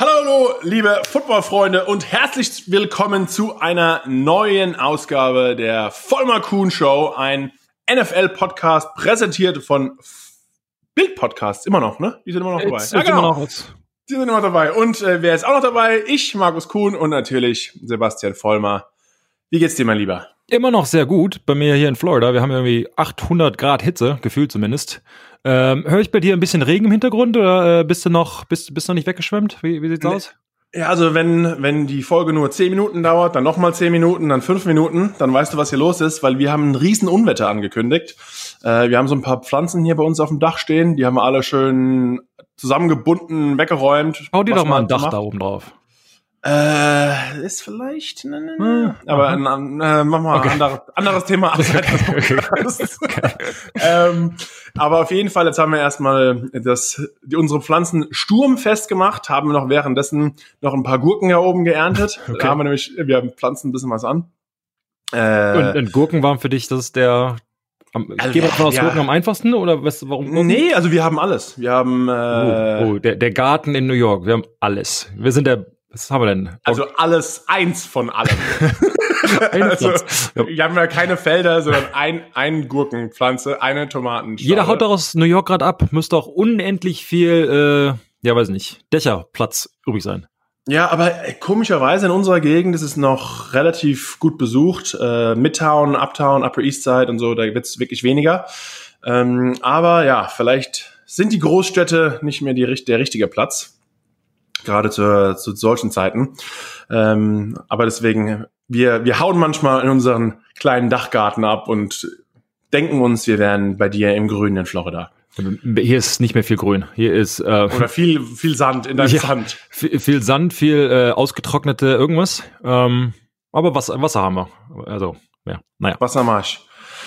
Hallo, hallo, liebe Footballfreunde und herzlich willkommen zu einer neuen Ausgabe der Vollmer Kuhn Show, ein NFL-Podcast präsentiert von Bild Podcasts, immer noch, ne? Die sind immer noch dabei. Jetzt, ja, genau. Immer noch Die sind immer dabei. Und äh, wer ist auch noch dabei? Ich, Markus Kuhn und natürlich Sebastian Vollmer. Wie geht's dir, mein Lieber? Immer noch sehr gut. Bei mir hier in Florida. Wir haben irgendwie 800 Grad Hitze, gefühlt zumindest. Ähm, Höre ich bei dir ein bisschen Regen im Hintergrund oder äh, bist du noch, bist, bist du noch nicht weggeschwemmt? Wie, wie sieht's nee. aus? Ja, also wenn, wenn die Folge nur 10 Minuten dauert, dann nochmal 10 Minuten, dann 5 Minuten, dann weißt du, was hier los ist, weil wir haben ein riesen Unwetter angekündigt. Äh, wir haben so ein paar Pflanzen hier bei uns auf dem Dach stehen, die haben wir alle schön zusammengebunden, weggeräumt. Hau dir doch mal ein Dach macht. da oben drauf. Äh, ist vielleicht, ne, ne, ne. aber äh, äh, mach mal okay. anderes, anderes Thema. Okay. Okay. ähm, aber auf jeden Fall, jetzt haben wir erstmal das, die, unsere Pflanzen sturmfest gemacht, haben noch währenddessen noch ein paar Gurken hier oben geerntet. Okay. Da haben wir nämlich, wir pflanzen ein bisschen was an. Äh, und, und Gurken waren für dich, das ist der, am, also, geht man aus ja. Gurken am einfachsten oder was, warum? Gurken? Nee, also wir haben alles. Wir haben, äh, oh, oh, der, der Garten in New York, wir haben alles. Wir sind der was haben wir denn? Also alles eins von allem. also, wir haben ja keine Felder, sondern ein, ein Gurkenpflanze, eine Tomaten. Jeder haut doch aus New York gerade ab. Müsste auch unendlich viel, äh, ja weiß nicht, Dächerplatz übrig sein. Ja, aber äh, komischerweise in unserer Gegend ist es noch relativ gut besucht. Äh, Midtown, Uptown, Upper East Side und so, da wird es wirklich weniger. Ähm, aber ja, vielleicht sind die Großstädte nicht mehr die, der richtige Platz gerade zu, zu solchen Zeiten. Ähm, aber deswegen, wir, wir hauen manchmal in unseren kleinen Dachgarten ab und denken uns, wir wären bei dir im Grünen in Florida. Hier ist nicht mehr viel Grün. Hier ist äh, oder viel viel Sand in deinem ja, Sand. Viel, viel, Sand, viel äh, ausgetrocknete irgendwas. Ähm, aber Wasser, Wasser haben wir. Also ja, naja. Wassermarsch.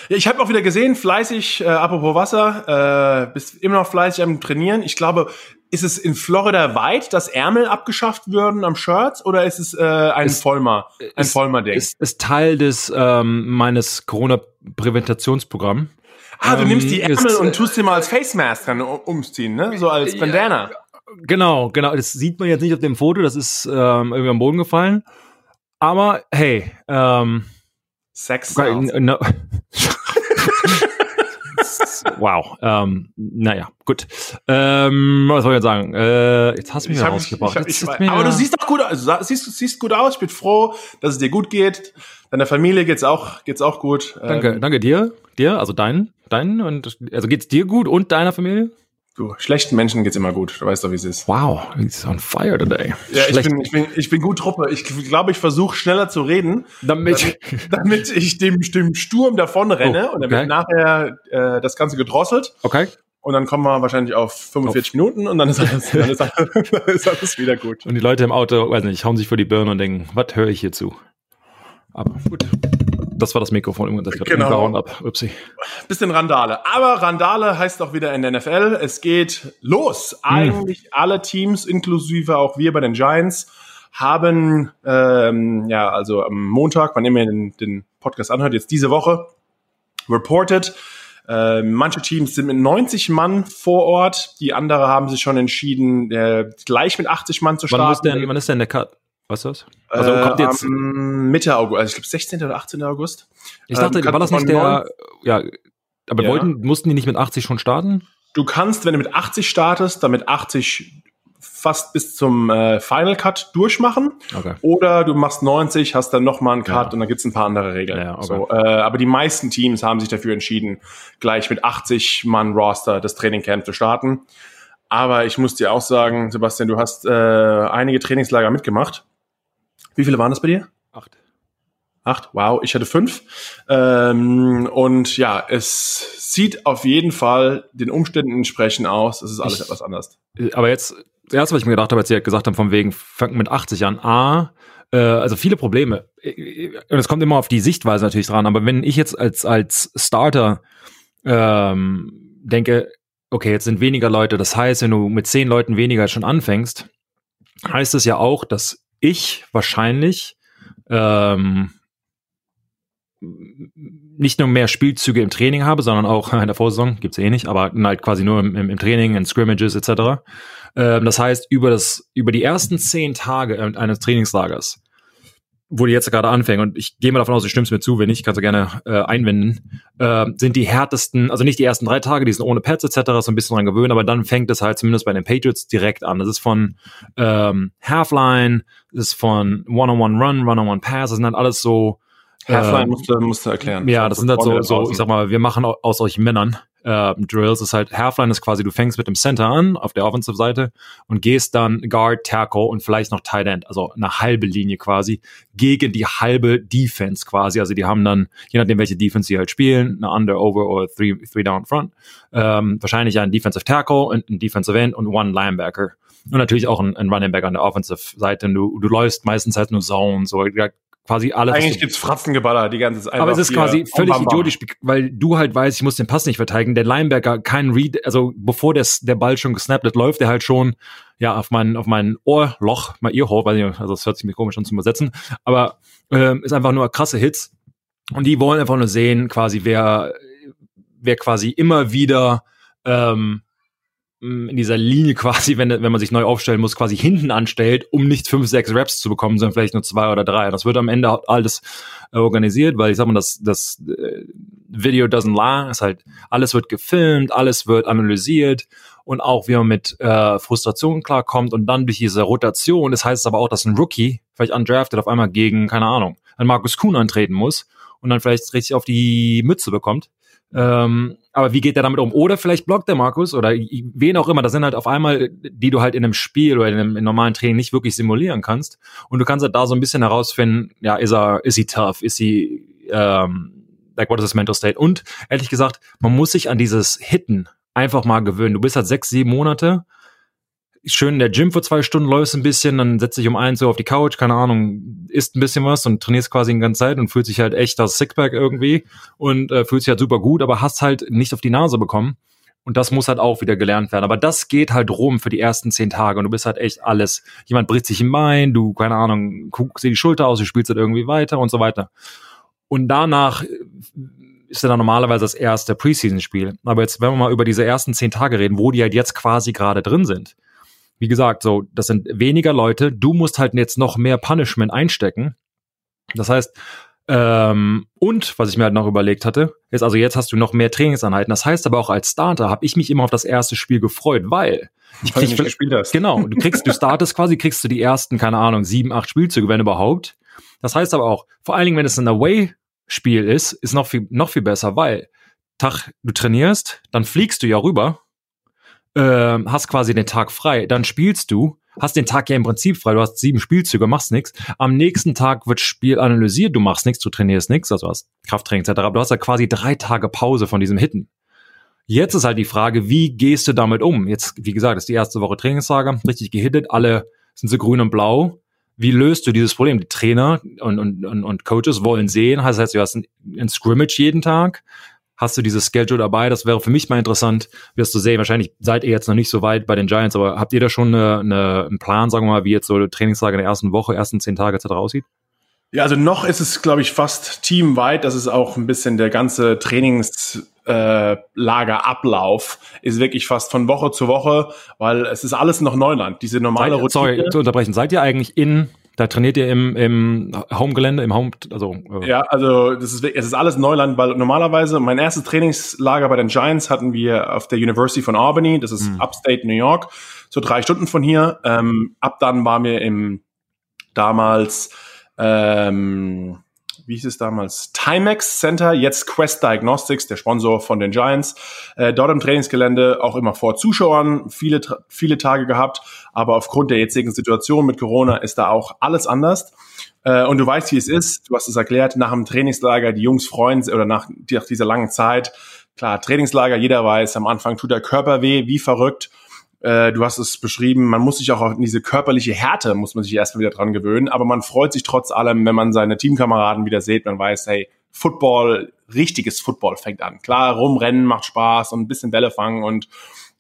Ja, ich habe auch wieder gesehen, fleißig, äh, apropos Wasser, äh, bist immer noch fleißig am Trainieren. Ich glaube, ist es in Florida weit, dass Ärmel abgeschafft würden am Shirts oder ist es äh, ein ist, Vollmer, ein Vollmer-Ding? Ist, ist Teil des ähm, meines Corona-Präventationsprogramms. Ah, du nimmst die ähm, Ärmel ist, und tust sie mal als Face Mask dann umziehen, ne? So als Bandana. Ja, genau, genau. Das sieht man jetzt nicht auf dem Foto, das ist ähm, irgendwie am Boden gefallen. Aber hey, ähm, Sex. No, wow. Ähm, naja, gut. Ähm, was soll ich jetzt sagen? Äh, jetzt hast du mich ich rausgebracht. Ich, ich, ich, aber du siehst doch gut aus. Du siehst, siehst gut aus. Ich bin froh, dass es dir gut geht. Deiner Familie geht's auch, geht's auch gut. Danke, ähm, danke dir. Dir, also dein, dein und also geht's dir gut und deiner Familie? Du, schlechten Menschen geht's immer gut. Du weißt doch, wie es ist. Wow, he's on fire today. Ja, ich bin, ich bin, ich bin gut Truppe. Ich glaube, ich versuche schneller zu reden, damit, damit, ich dem, dem Sturm davon renne oh, und dann wird nachher äh, das Ganze gedrosselt. Okay. Und dann kommen wir wahrscheinlich auf 45 auf. Minuten und dann ist, alles, dann, ist alles, dann ist alles wieder gut. Und die Leute im Auto, weiß nicht, hauen sich vor die Birne und denken, was höre ich hier zu? Aber gut. Das war das Mikrofon, das gerade genau. ab. Upsi. Bisschen Randale. Aber Randale heißt auch wieder in der NFL. Es geht los. Hm. Eigentlich alle Teams, inklusive auch wir bei den Giants, haben ähm, ja also am Montag, wann immer ihr den, den Podcast anhört, jetzt diese Woche reported. Äh, manche Teams sind mit 90 Mann vor Ort, die andere haben sich schon entschieden, äh, gleich mit 80 Mann zu starten. Wann ist denn, wann ist denn der Cut? Was ist das? Also kommt jetzt Mitte August, also ich glaube 16. oder 18. August. Ich dachte, ähm, war das nicht der, ja, aber ja. wollten, mussten die nicht mit 80 schon starten? Du kannst, wenn du mit 80 startest, dann mit 80 fast bis zum äh, Final Cut durchmachen. Okay. Oder du machst 90, hast dann nochmal einen Cut ja. und dann gibt's ein paar andere Regeln. Ja, okay. so, äh, aber die meisten Teams haben sich dafür entschieden, gleich mit 80 Mann Roster das Trainingcamp zu starten. Aber ich muss dir auch sagen, Sebastian, du hast äh, einige Trainingslager mitgemacht. Wie viele waren das bei dir? Acht. Acht, wow, ich hatte fünf. Ähm, und ja, es sieht auf jeden Fall den Umständen entsprechend aus. Es ist alles ich, etwas anders. Aber jetzt, das erste, was ich mir gedacht habe, als Sie gesagt haben, von wegen, fangen mit 80 an. A, äh, also viele Probleme. Und es kommt immer auf die Sichtweise natürlich dran. Aber wenn ich jetzt als, als Starter ähm, denke, okay, jetzt sind weniger Leute, das heißt, wenn du mit zehn Leuten weniger schon anfängst, heißt es ja auch, dass ich wahrscheinlich ähm, nicht nur mehr Spielzüge im Training habe, sondern auch in der Vorsaison, gibt's eh nicht, aber halt quasi nur im, im Training, in Scrimmages etc. Ähm, das heißt, über, das, über die ersten zehn Tage eines Trainingslagers wo die jetzt gerade anfängt, und ich gehe mal davon aus, du stimmst mir zu, wenn nicht, kannst du gerne äh, einwenden, äh, sind die härtesten, also nicht die ersten drei Tage, die sind ohne Pads etc., so ein bisschen dran gewöhnen, aber dann fängt es halt zumindest bei den Patriots direkt an. Das ist von ähm, Halfline, das ist von One-on-One-Run, Run-on-One-Pass, das sind halt alles so Halfline äh, musst, du, musst du erklären. Ja, das sind halt so, so, ich sag mal, wir machen aus euch Männern äh, Drills ist halt, Halfline ist quasi, du fängst mit dem Center an, auf der Offensive-Seite und gehst dann Guard, Tackle und vielleicht noch Tight End, also eine halbe Linie quasi, gegen die halbe Defense quasi. Also die haben dann, je nachdem welche Defense sie halt spielen, eine Under, Over oder Three, three Down Front, ähm, wahrscheinlich ein Defensive Tackle, ein Defensive End und One Linebacker. Und natürlich auch ein, ein Running Back an der Offensive-Seite. Du, du läufst meistens halt nur Zones, so quasi alles. Eigentlich gibt's Fratzengeballer die ganze Zeit. Aber es ist quasi völlig idiotisch, weil du halt weißt, ich muss den Pass nicht verteidigen. Der Linebacker kein Read, also bevor der, der Ball schon gesnappt hat, läuft der halt schon ja auf mein auf mein Ohrloch, mein Earhole, weil also das hört sich mir komisch an zu übersetzen, aber ähm, ist einfach nur krasse Hits und die wollen einfach nur sehen, quasi wer wer quasi immer wieder ähm, in dieser Linie quasi, wenn, wenn man sich neu aufstellen muss, quasi hinten anstellt, um nicht fünf, sechs Raps zu bekommen, sondern vielleicht nur zwei oder drei. Das wird am Ende alles äh, organisiert, weil ich sag mal, das, das äh, Video doesn't lie, ist halt, alles wird gefilmt, alles wird analysiert und auch wie man mit äh, Frustration klarkommt und dann durch diese Rotation, das heißt aber auch, dass ein Rookie, vielleicht undrafted, auf einmal gegen, keine Ahnung, ein Markus Kuhn antreten muss und dann vielleicht richtig auf die Mütze bekommt. Ähm, aber wie geht der damit um? Oder vielleicht blockt der Markus oder wen auch immer. Das sind halt auf einmal, die du halt in einem Spiel oder in einem, in normalen Training nicht wirklich simulieren kannst. Und du kannst halt da so ein bisschen herausfinden, ja, ist er, ist sie tough, ist sie, ähm, like what is his mental state? Und ehrlich gesagt, man muss sich an dieses Hitten einfach mal gewöhnen. Du bist halt sechs, sieben Monate schön in der Gym für zwei Stunden, läufst ein bisschen, dann setzt dich um eins so auf die Couch, keine Ahnung, isst ein bisschen was und trainierst quasi die ganze Zeit und fühlt sich halt echt das Sickback irgendwie und äh, fühlt sich halt super gut, aber hast halt nicht auf die Nase bekommen. Und das muss halt auch wieder gelernt werden. Aber das geht halt rum für die ersten zehn Tage und du bist halt echt alles. Jemand bricht sich im Bein, du, keine Ahnung, guckst dir die Schulter aus, du spielst halt irgendwie weiter und so weiter. Und danach ist ja dann normalerweise das erste Preseason-Spiel. Aber jetzt, wenn wir mal über diese ersten zehn Tage reden, wo die halt jetzt quasi gerade drin sind, wie gesagt, so, das sind weniger Leute. Du musst halt jetzt noch mehr Punishment einstecken. Das heißt, ähm, und was ich mir halt noch überlegt hatte, ist also jetzt hast du noch mehr Trainingseinheiten. Das heißt aber auch als Starter habe ich mich immer auf das erste Spiel gefreut, weil ich krieg, nicht gespielt hast. Genau, du kriegst, du startest quasi, kriegst du die ersten, keine Ahnung, sieben, acht Spielzüge, wenn überhaupt. Das heißt aber auch, vor allen Dingen, wenn es ein Away-Spiel ist, ist noch viel, noch viel besser, weil Tag, du trainierst, dann fliegst du ja rüber äh, hast quasi den Tag frei, dann spielst du, hast den Tag ja im Prinzip frei, du hast sieben Spielzüge, machst nichts. Am nächsten Tag wird Spiel analysiert, du machst nichts, du trainierst nichts, also hast Krafttraining etc. Aber du hast ja quasi drei Tage Pause von diesem Hitten. Jetzt ist halt die Frage, wie gehst du damit um? Jetzt, wie gesagt, ist die erste Woche Trainingslager, richtig gehittet, alle sind so grün und blau. Wie löst du dieses Problem? Die Trainer und, und, und, und Coaches wollen sehen, das heißt, du hast ein, ein Scrimmage jeden Tag, hast du dieses Schedule dabei? Das wäre für mich mal interessant, wirst du sehen. Wahrscheinlich seid ihr jetzt noch nicht so weit bei den Giants, aber habt ihr da schon eine, eine, einen Plan, sagen wir mal, wie jetzt so Trainingslager in der ersten Woche, ersten zehn Tage etc. aussieht? Ja, also noch ist es, glaube ich, fast teamweit. Das ist auch ein bisschen der ganze Trainingslagerablauf äh, ist wirklich fast von Woche zu Woche, weil es ist alles noch Neuland. Diese normale Routine. Sorry, zu unterbrechen. Seid ihr eigentlich in da trainiert ihr im, im Home-Gelände, im Home, also. Äh. Ja, also das ist, es ist alles Neuland, weil normalerweise mein erstes Trainingslager bei den Giants hatten wir auf der University von Albany, das ist mhm. Upstate New York, so drei Stunden von hier. Ähm, ab dann waren wir im damals ähm, wie hieß es damals, Timex Center, jetzt Quest Diagnostics, der Sponsor von den Giants. Äh, dort im Trainingsgelände auch immer vor Zuschauern, viele, viele Tage gehabt, aber aufgrund der jetzigen Situation mit Corona ist da auch alles anders. Äh, und du weißt, wie es ist, du hast es erklärt, nach dem Trainingslager, die Jungs freuen sich, oder nach, nach dieser langen Zeit, klar, Trainingslager, jeder weiß, am Anfang tut der Körper weh, wie verrückt. Äh, du hast es beschrieben, man muss sich auch auf diese körperliche Härte, muss man sich erstmal wieder dran gewöhnen, aber man freut sich trotz allem, wenn man seine Teamkameraden wieder sieht, man weiß, hey, Football, richtiges Football fängt an. Klar, rumrennen macht Spaß und ein bisschen Bälle fangen und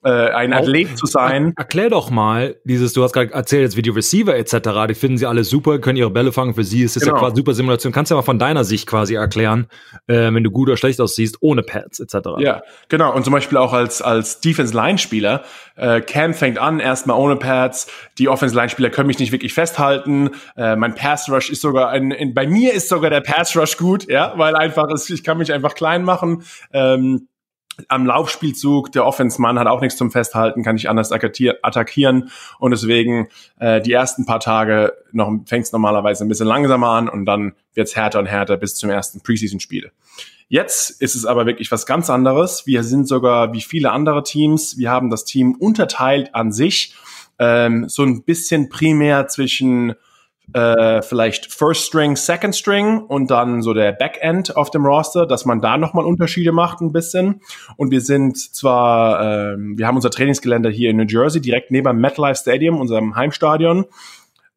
äh, ein Athlet zu sein. Erklär doch mal dieses, du hast gerade erzählt, jetzt wie die Receiver etc., die finden sie alle super, können ihre Bälle fangen, für sie ist das genau. ja quasi super Simulation. Kannst du ja mal von deiner Sicht quasi erklären, äh, wenn du gut oder schlecht aussiehst, ohne Pads etc. Ja, genau. Und zum Beispiel auch als, als Defense-Line-Spieler, äh, Cam fängt an, erstmal ohne Pads, die Offense-Line-Spieler können mich nicht wirklich festhalten, äh, mein Pass-Rush ist sogar, ein, in, bei mir ist sogar der Pass-Rush gut, ja, weil einfach, ist, ich kann mich einfach klein machen, ähm, am Laufspielzug, der Offense-Mann hat auch nichts zum Festhalten, kann ich anders attackieren und deswegen äh, die ersten paar Tage noch fängt es normalerweise ein bisschen langsamer an und dann wird es härter und härter bis zum ersten Preseason-Spiel. Jetzt ist es aber wirklich was ganz anderes. Wir sind sogar wie viele andere Teams, wir haben das Team unterteilt an sich, ähm, so ein bisschen primär zwischen äh, vielleicht First String, Second String und dann so der Backend auf dem Roster, dass man da nochmal Unterschiede macht ein bisschen. Und wir sind zwar, äh, wir haben unser Trainingsgelände hier in New Jersey, direkt neben MetLife Stadium, unserem Heimstadion.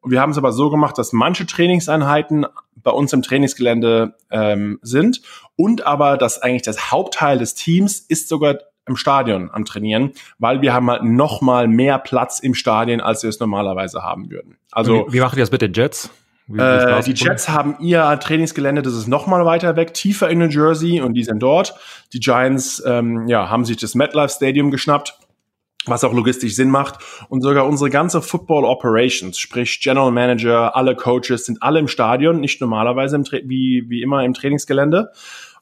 Und wir haben es aber so gemacht, dass manche Trainingseinheiten bei uns im Trainingsgelände ähm, sind und aber, dass eigentlich das Hauptteil des Teams ist sogar im Stadion am Trainieren, weil wir haben halt noch mal mehr Platz im Stadion, als wir es normalerweise haben würden. Also wie, wie macht ihr das mit den Jets? Äh, die Jets haben ihr Trainingsgelände, das ist noch mal weiter weg, tiefer in New Jersey und die sind dort. Die Giants ähm, ja, haben sich das MetLife Stadium geschnappt was auch logistisch Sinn macht. Und sogar unsere ganze Football Operations, sprich General Manager, alle Coaches sind alle im Stadion, nicht normalerweise im wie, wie immer im Trainingsgelände.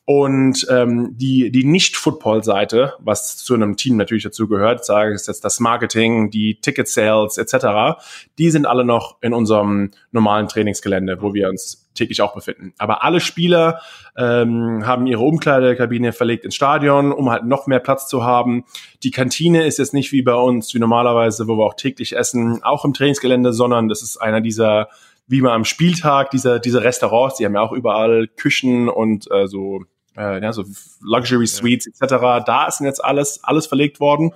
Und ähm, die, die Nicht-Football-Seite, was zu einem Team natürlich dazu gehört, sage ich jetzt das Marketing, die Ticket-Sales etc., die sind alle noch in unserem normalen Trainingsgelände, wo wir uns täglich auch befinden. Aber alle Spieler ähm, haben ihre Umkleidekabine verlegt ins Stadion, um halt noch mehr Platz zu haben. Die Kantine ist jetzt nicht wie bei uns, wie normalerweise, wo wir auch täglich essen, auch im Trainingsgelände, sondern das ist einer dieser wie man am Spieltag diese, diese Restaurants, die haben ja auch überall Küchen und äh, so äh, ja, so Luxury Suites etc. Da ist jetzt alles, alles verlegt worden.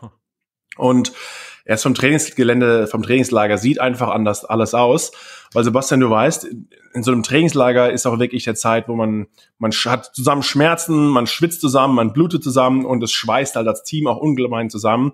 Und erst vom Trainingsgelände, vom Trainingslager sieht einfach anders alles aus. Weil Sebastian, du weißt, in so einem Trainingslager ist auch wirklich der Zeit, wo man, man hat zusammen Schmerzen, man schwitzt zusammen, man blutet zusammen und es schweißt halt das Team auch ungemein zusammen.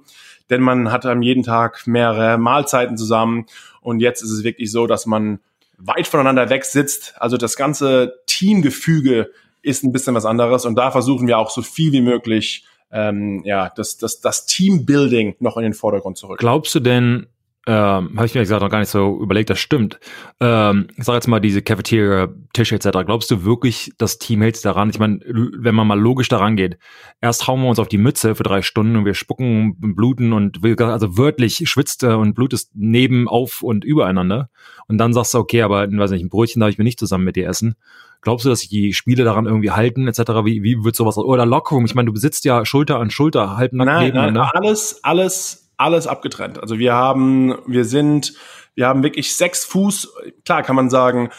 Denn man hat am jeden Tag mehrere Mahlzeiten zusammen. Und jetzt ist es wirklich so, dass man weit voneinander weg sitzt. Also das ganze Teamgefüge ist ein bisschen was anderes und da versuchen wir auch so viel wie möglich ähm, ja, das, das, das Teambuilding noch in den Vordergrund zurück. Glaubst du denn, ähm, habe ich mir gesagt noch gar nicht so überlegt, das stimmt. Ähm, ich sage jetzt mal diese Cafeteria, Tische etc. Glaubst du wirklich, das Team hält daran? Ich meine, wenn man mal logisch daran geht, erst hauen wir uns auf die Mütze für drei Stunden und wir spucken und bluten und also wörtlich schwitzt und blutest neben, auf und übereinander. Und dann sagst du, okay, aber weiß nicht, ein Brötchen darf ich mir nicht zusammen mit dir essen. Glaubst du, dass sich die Spiele daran irgendwie halten, etc.? Wie, wie wird sowas? Oder Lockerung? Ich meine, du besitzt ja Schulter an Schulter, halbnackt nein, nein, ne? Alles, alles alles abgetrennt. Also wir haben, wir sind, wir haben wirklich sechs Fuß. Klar kann man sagen,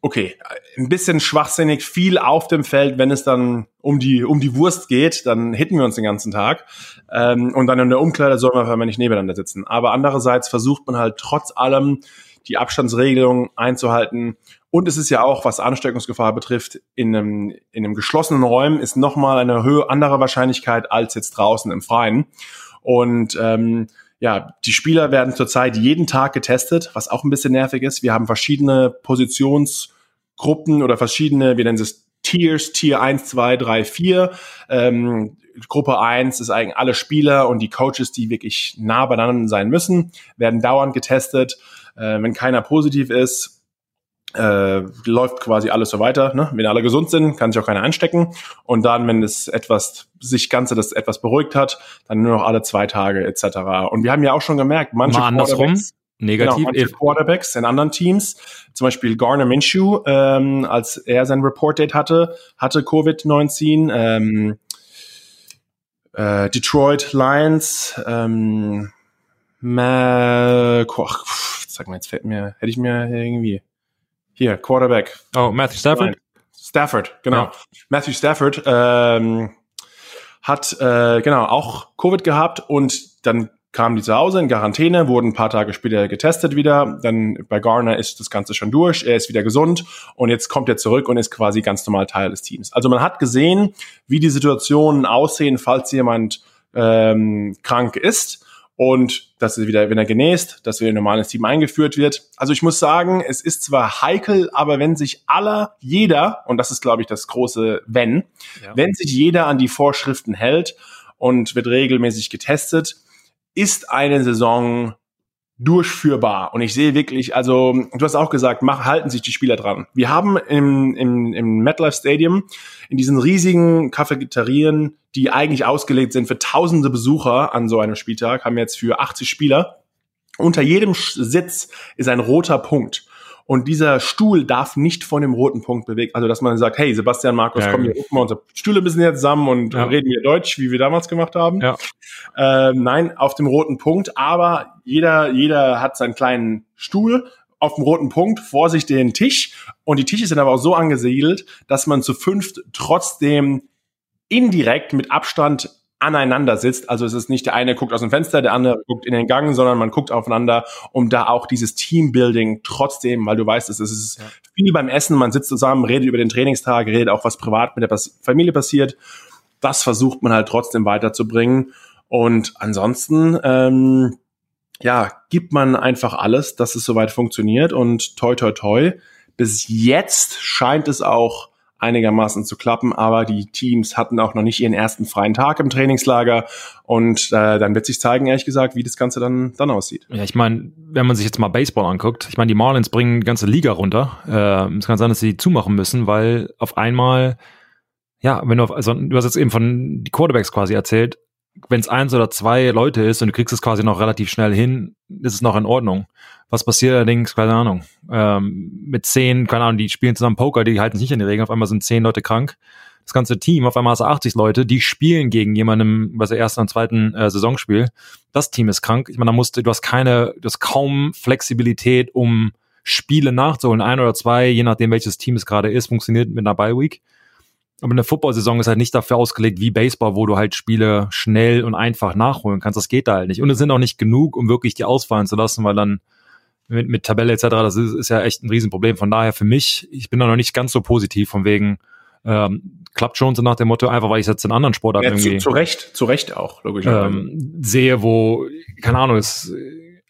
okay, ein bisschen schwachsinnig, viel auf dem Feld, wenn es dann um die, um die Wurst geht, dann hitten wir uns den ganzen Tag. Ähm, und dann in der Umkleider soll man einfach nicht nebeneinander sitzen. Aber andererseits versucht man halt trotz allem die Abstandsregelung einzuhalten. Und es ist ja auch, was Ansteckungsgefahr betrifft, in einem, in einem geschlossenen Räumen ist nochmal eine höhe andere Wahrscheinlichkeit als jetzt draußen im Freien. Und ähm, ja, die Spieler werden zurzeit jeden Tag getestet, was auch ein bisschen nervig ist. Wir haben verschiedene Positionsgruppen oder verschiedene, wir nennen es Tiers, Tier 1, 2, 3, 4. Ähm, Gruppe 1 ist eigentlich alle Spieler und die Coaches, die wirklich nah beieinander sein müssen, werden dauernd getestet. Äh, wenn keiner positiv ist, äh, läuft quasi alles so weiter. Ne? Wenn alle gesund sind, kann sich auch keiner anstecken. Und dann, wenn es etwas sich Ganze das etwas beruhigt hat, dann nur noch alle zwei Tage etc. Und wir haben ja auch schon gemerkt, manche Mal andersrum. Negativ. Genau, manche Quarterbacks in anderen Teams, zum Beispiel Garner Minshew, ähm, als er sein Report-Date hatte, hatte Covid-19. Ähm, äh, Detroit Lions, ähm, Ma, sag mal, jetzt fällt mir, hätte ich mir irgendwie hier, Quarterback. Oh, Matthew Stafford? Stafford, genau. Ja. Matthew Stafford ähm, hat äh, genau auch Covid gehabt und dann kamen die zu Hause in Quarantäne, wurden ein paar Tage später getestet wieder. Dann bei Garner ist das Ganze schon durch, er ist wieder gesund und jetzt kommt er zurück und ist quasi ganz normal Teil des Teams. Also man hat gesehen, wie die Situationen aussehen, falls jemand ähm, krank ist und dass er wieder, wenn er genäst, dass wieder ein normales Team eingeführt wird. Also ich muss sagen, es ist zwar heikel, aber wenn sich aller, jeder, und das ist, glaube ich, das große Wenn, ja. wenn sich jeder an die Vorschriften hält und wird regelmäßig getestet, ist eine Saison durchführbar. Und ich sehe wirklich, also du hast auch gesagt, mach, halten sich die Spieler dran. Wir haben im, im, im MetLife Stadium in diesen riesigen Cafeterien, die eigentlich ausgelegt sind für tausende Besucher an so einem Spieltag, haben wir jetzt für 80 Spieler. Unter jedem Sitz ist ein roter Punkt. Und dieser Stuhl darf nicht von dem roten Punkt bewegt. Also, dass man sagt, hey, Sebastian, Markus, ja, komm, wir rufen mal unsere Stühle ein bisschen jetzt zusammen und ja. reden wir Deutsch, wie wir damals gemacht haben. Ja. Äh, nein, auf dem roten Punkt. Aber jeder, jeder hat seinen kleinen Stuhl auf dem roten Punkt, vor sich den Tisch. Und die Tische sind aber auch so angesiedelt, dass man zu fünft trotzdem indirekt mit Abstand aneinander sitzt. Also es ist nicht der eine guckt aus dem Fenster, der andere guckt in den Gang, sondern man guckt aufeinander, um da auch dieses Teambuilding trotzdem, weil du weißt, es ist ja. viel beim Essen, man sitzt zusammen, redet über den Trainingstag, redet auch, was privat mit der Familie passiert. Das versucht man halt trotzdem weiterzubringen. Und ansonsten, ähm, ja, gibt man einfach alles, dass es soweit funktioniert und toi toi toi. Bis jetzt scheint es auch einigermaßen zu klappen, aber die Teams hatten auch noch nicht ihren ersten freien Tag im Trainingslager und äh, dann wird sich zeigen, ehrlich gesagt, wie das Ganze dann, dann aussieht. Ja, ich meine, wenn man sich jetzt mal Baseball anguckt, ich meine, die Marlins bringen die ganze Liga runter. Äh, es kann sein, dass sie zumachen müssen, weil auf einmal, ja, wenn du auf, also du hast jetzt eben von die Quarterbacks quasi erzählt, wenn es eins oder zwei Leute ist und du kriegst es quasi noch relativ schnell hin, ist es noch in Ordnung. Was passiert allerdings, keine Ahnung, ähm, mit zehn, keine Ahnung, die spielen zusammen Poker, die halten sich nicht an die Regeln, auf einmal sind zehn Leute krank. Das ganze Team, auf einmal hast du 80 Leute, die spielen gegen jemanden, was der ersten und zweiten äh, Saisonspiel. Das Team ist krank. Ich meine, da musst du, du hast keine, du hast kaum Flexibilität, um Spiele nachzuholen. Ein oder zwei, je nachdem welches Team es gerade ist, funktioniert mit einer Bye Week. Aber eine Football-Saison ist halt nicht dafür ausgelegt wie Baseball, wo du halt Spiele schnell und einfach nachholen kannst. Das geht da halt nicht. Und es sind auch nicht genug, um wirklich die ausfallen zu lassen, weil dann mit, mit Tabelle etc., das ist, ist ja echt ein Riesenproblem. Von daher für mich, ich bin da noch nicht ganz so positiv, von wegen, ähm, klappt schon so nach dem Motto, einfach weil ich jetzt in anderen Sportarten ja, irgendwie. Zu, zu Recht, zu Recht auch, logischerweise. Ähm, sehe, wo, keine Ahnung, es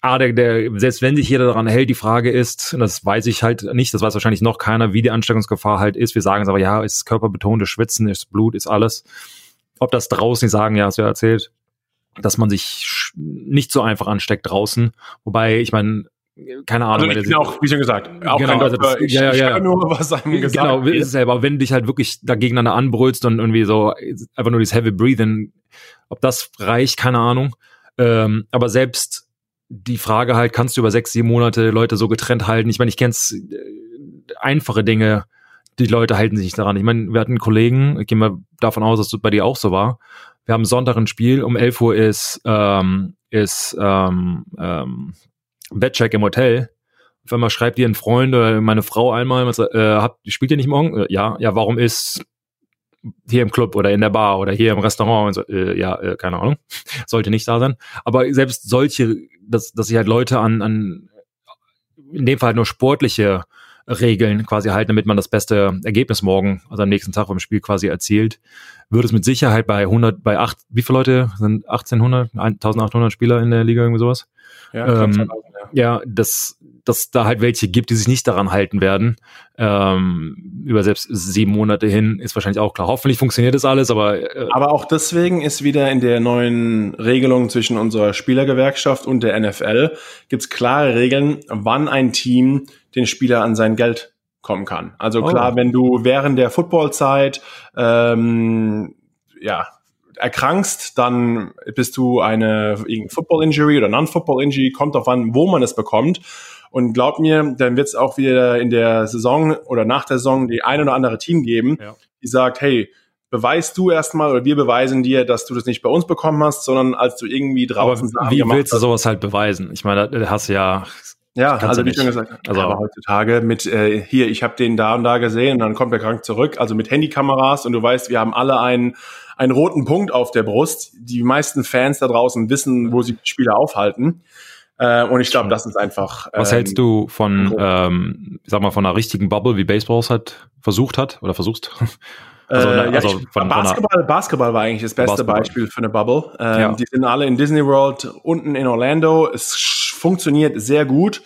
A, der, der, selbst wenn sich jeder daran hält, die Frage ist, das weiß ich halt nicht, das weiß wahrscheinlich noch keiner, wie die Ansteckungsgefahr halt ist. Wir sagen es aber, ja, ist körperbetontes Schwitzen, ist Blut, ist alles. Ob das draußen, die sagen, ja, hast du ja erzählt, dass man sich nicht so einfach ansteckt draußen. Wobei, ich meine, keine Ahnung. Also ich bin auch, wie schon gesagt, auch genau, kein also das, ich, ja, ja, ja. nur, was einem gesagt Genau, ist es selber. Wenn du dich halt wirklich da gegeneinander anbrüllst und irgendwie so einfach nur dieses Heavy Breathing, ob das reicht, keine Ahnung. Ähm, aber selbst die Frage halt, kannst du über sechs, sieben Monate Leute so getrennt halten? Ich meine, ich kenn's äh, einfache Dinge, die Leute halten sich nicht daran. Ich meine, wir hatten einen Kollegen, ich gehe mal davon aus, dass das bei dir auch so war. Wir haben Sonntag ein Spiel, um 11 Uhr ist, ähm, ist ähm, ähm, Bettcheck im Hotel. Auf einmal schreibt ihr ein Freund oder meine Frau einmal, äh, habt, spielt ihr nicht morgen? Äh, ja, ja, warum ist hier im Club oder in der Bar oder hier im Restaurant und so, äh, ja, äh, keine Ahnung, sollte nicht da sein. Aber selbst solche, dass, dass sich halt Leute an, an, in dem Fall halt nur sportliche Regeln quasi halten, damit man das beste Ergebnis morgen, also am nächsten Tag beim Spiel quasi erzielt, würde es mit Sicherheit bei 100, bei acht, wie viele Leute sind 1800, 1800 Spieler in der Liga, irgendwie sowas? Ja, ähm, ja, dass, dass da halt welche gibt, die sich nicht daran halten werden. Ähm, über selbst sieben Monate hin ist wahrscheinlich auch klar. Hoffentlich funktioniert das alles, aber. Äh, aber auch deswegen ist wieder in der neuen Regelung zwischen unserer Spielergewerkschaft und der NFL gibt's klare Regeln, wann ein Team den Spieler an sein Geld kommen kann. Also klar, oh. wenn du während der Footballzeit ähm, ja erkrankst, dann bist du eine Football Injury oder Non-Football Injury, kommt auf an, wo man es bekommt. Und glaub mir, dann wird es auch wieder in der Saison oder nach der Saison die ein oder andere Team geben, ja. die sagt, hey, beweist du erstmal oder wir beweisen dir, dass du das nicht bei uns bekommen hast, sondern als du irgendwie draußen Aber wie willst du sowas halt beweisen? Ich meine, da hast du ja ja, also wie schon gesagt, also aber heutzutage mit äh, hier, ich habe den da und da gesehen und dann kommt er krank zurück, also mit Handykameras und du weißt, wir haben alle einen einen roten Punkt auf der Brust. Die meisten Fans da draußen wissen, wo sie die Spieler aufhalten. Äh, und ich glaube, das ist einfach. Was ähm, hältst du von, ähm, sag mal, von einer richtigen Bubble, wie Baseball es halt versucht hat oder versuchst? Also, äh, ja, also von, Basketball, von Basketball war eigentlich das beste Basketball. Beispiel für eine Bubble. Ähm, ja. Die sind alle in Disney World unten in Orlando. Es funktioniert sehr gut.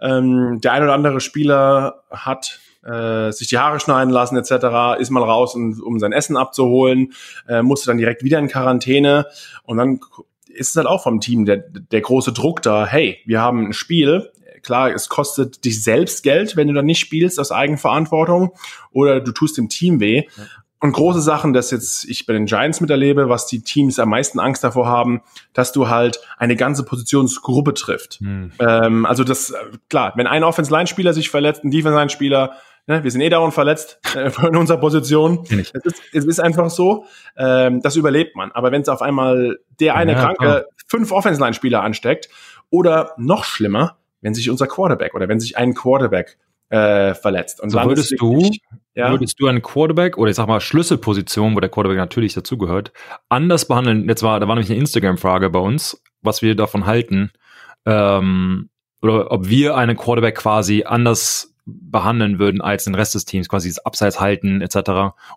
Ähm, der ein oder andere Spieler hat äh, sich die Haare schneiden lassen etc., ist mal raus, um, um sein Essen abzuholen, äh, musste dann direkt wieder in Quarantäne und dann ist es halt auch vom Team der, der große Druck da, hey, wir haben ein Spiel, klar, es kostet dich selbst Geld, wenn du dann nicht spielst aus Eigenverantwortung oder du tust dem Team weh. Ja. Und große Sachen, dass jetzt ich bei den Giants miterlebe, was die Teams am meisten Angst davor haben, dass du halt eine ganze Positionsgruppe trifft. Hm. Ähm, also das, klar, wenn ein Offense-Line-Spieler sich verletzt, ein Defense-Line-Spieler, ne, wir sind eh dauernd verletzt äh, in unserer Position. Es ist, es ist einfach so, ähm, das überlebt man. Aber wenn es auf einmal der eine ja, Kranke klar. fünf Offense-Line-Spieler ansteckt oder noch schlimmer, wenn sich unser Quarterback oder wenn sich ein Quarterback äh, verletzt. Und so würdest du, ja? würdest du einen Quarterback oder ich sag mal Schlüsselposition, wo der Quarterback natürlich dazugehört, anders behandeln? Jetzt war, da war nämlich eine Instagram-Frage bei uns, was wir davon halten, ähm, oder ob wir einen Quarterback quasi anders behandeln würden als den Rest des Teams, quasi das Abseits halten etc.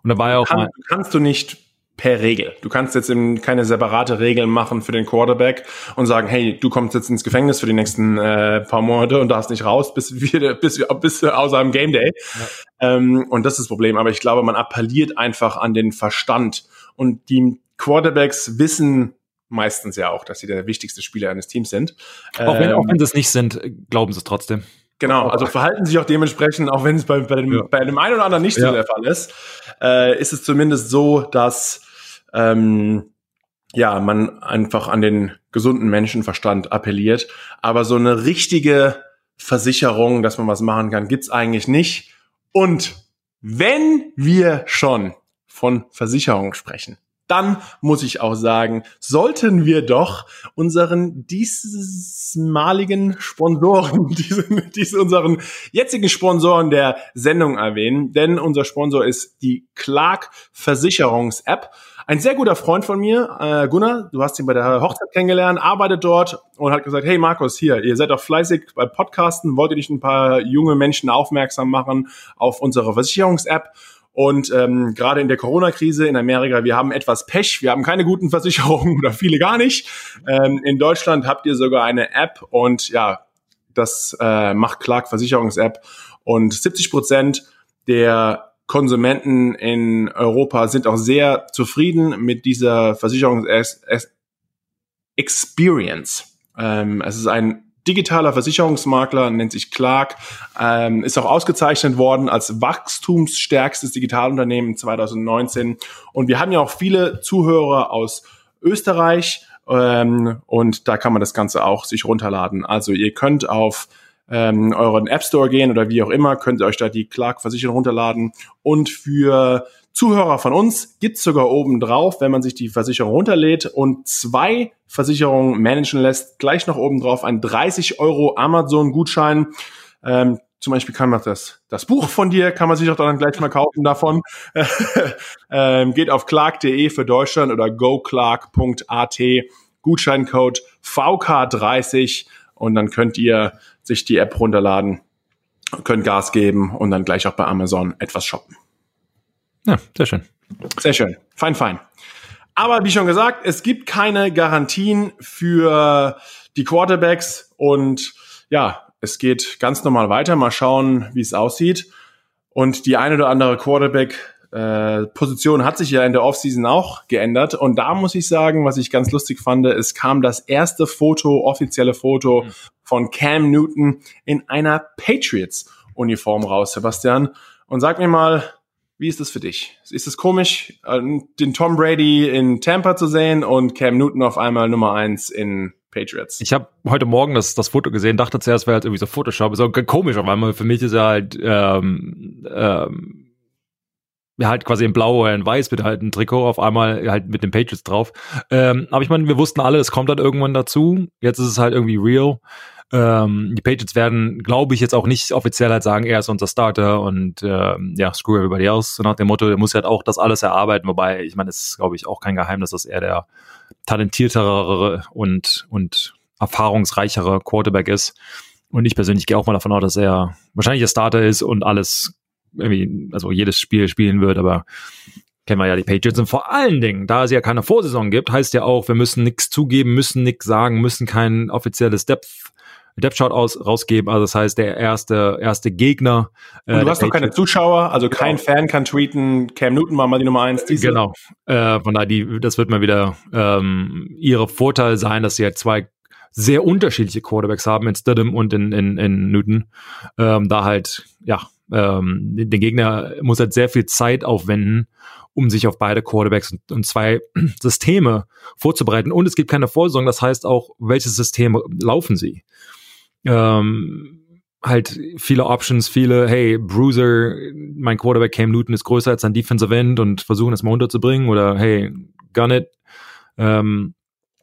Und da war ja auch Kann, mal, kannst du nicht per Regel. Du kannst jetzt eben keine separate Regeln machen für den Quarterback und sagen, hey, du kommst jetzt ins Gefängnis für die nächsten äh, paar Monate und darfst nicht raus bis wieder bis, bis außer am Game Day. Ja. Ähm, und das ist das Problem. Aber ich glaube, man appelliert einfach an den Verstand und die Quarterbacks wissen meistens ja auch, dass sie der wichtigste Spieler eines Teams sind. Auch wenn, ähm, auch wenn sie es nicht sind, glauben sie es trotzdem. Genau, also verhalten sich auch dementsprechend, auch wenn es bei, bei, dem, ja. bei dem einen oder anderen nicht ja. so der Fall ist, äh, ist es zumindest so, dass ähm, ja, man einfach an den gesunden Menschenverstand appelliert. Aber so eine richtige Versicherung, dass man was machen kann, gibt's eigentlich nicht. Und wenn wir schon von Versicherung sprechen, dann muss ich auch sagen, sollten wir doch unseren diesmaligen Sponsoren, diesen, diesen unseren jetzigen Sponsoren der Sendung erwähnen, denn unser Sponsor ist die Clark Versicherungs-App. Ein sehr guter Freund von mir, äh, Gunnar, du hast ihn bei der Hochzeit kennengelernt, arbeitet dort und hat gesagt, hey Markus, hier, ihr seid doch fleißig bei Podcasten, wollt ihr nicht ein paar junge Menschen aufmerksam machen auf unsere Versicherungs-App? Und ähm, gerade in der Corona-Krise in Amerika, wir haben etwas Pech, wir haben keine guten Versicherungen oder viele gar nicht. Ähm, in Deutschland habt ihr sogar eine App und ja, das äh, macht Clark Versicherungs-App. Und 70 Prozent der Konsumenten in Europa sind auch sehr zufrieden mit dieser Versicherungs-Experience. Ähm, es ist ein digitaler Versicherungsmakler, nennt sich Clark, ähm, ist auch ausgezeichnet worden als wachstumsstärkstes Digitalunternehmen 2019. Und wir haben ja auch viele Zuhörer aus Österreich ähm, und da kann man das Ganze auch sich runterladen. Also ihr könnt auf ähm, euren App Store gehen oder wie auch immer, könnt ihr euch da die Clark-Versicherung runterladen. Und für Zuhörer von uns gibt's sogar oben drauf, wenn man sich die Versicherung runterlädt und zwei Versicherungen managen lässt, gleich noch oben drauf ein 30 Euro Amazon-Gutschein. Ähm, zum Beispiel kann man das, das Buch von dir, kann man sich auch dann gleich mal kaufen davon. ähm, geht auf clark.de für Deutschland oder goclark.at, Gutscheincode VK30 und dann könnt ihr sich die App runterladen, könnt Gas geben und dann gleich auch bei Amazon etwas shoppen. Ja, sehr schön. Sehr schön. Fein, fein. Aber wie schon gesagt, es gibt keine Garantien für die Quarterbacks und ja, es geht ganz normal weiter. Mal schauen, wie es aussieht. Und die eine oder andere Quarterback äh, hat sich ja in der Offseason auch geändert. Und da muss ich sagen, was ich ganz lustig fand, es kam das erste Foto, offizielle Foto mhm. von Cam Newton in einer Patriots-Uniform raus, Sebastian. Und sag mir mal, wie ist das für dich? Ist es komisch, äh, den Tom Brady in Tampa zu sehen und Cam Newton auf einmal Nummer eins in Patriots? Ich habe heute Morgen das, das Foto gesehen, dachte zuerst, wäre halt irgendwie so Photoshop. So komisch auf einmal. Für mich ist er halt ähm, ähm, halt quasi in blau oder in weiß mit halt ein Trikot, auf einmal halt mit den Patriots drauf. Ähm, aber ich meine, wir wussten alle, es kommt halt irgendwann dazu. Jetzt ist es halt irgendwie real. Ähm, die Patriots werden, glaube ich, jetzt auch nicht offiziell halt sagen, er ist unser Starter und ähm, ja, screw everybody else. Nach dem Motto, er muss halt auch das alles erarbeiten. Wobei, ich meine, es ist, glaube ich, auch kein Geheimnis, dass er der talentiertere und, und erfahrungsreichere Quarterback ist. Und ich persönlich gehe auch mal davon aus, dass er wahrscheinlich der Starter ist und alles irgendwie, also jedes Spiel spielen wird, aber kennen wir ja die Patriots. Und vor allen Dingen, da es ja keine Vorsaison gibt, heißt ja auch, wir müssen nichts zugeben, müssen nichts sagen, müssen kein offizielles Depth Depth Chart aus, rausgeben. Also das heißt, der erste, erste Gegner. Äh, du hast noch keine Zuschauer, also genau. kein Fan kann tweeten, Cam Newton war mal die Nummer eins. Diese. Genau. Äh, von daher, die, das wird mal wieder ähm, ihre Vorteil sein, dass sie halt zwei sehr unterschiedliche Quarterbacks haben in Stidham und in, in, in Newton. Ähm, da halt, ja, ähm, der Gegner muss halt sehr viel Zeit aufwenden, um sich auf beide Quarterbacks und, und zwei Systeme vorzubereiten. Und es gibt keine Vorsorge, das heißt auch, welches System laufen sie ähm, halt viele Options, viele, hey, Bruiser, mein Quarterback Cam Newton ist größer als sein Defensive End und versuchen es mal unterzubringen oder hey, gun it. Ähm,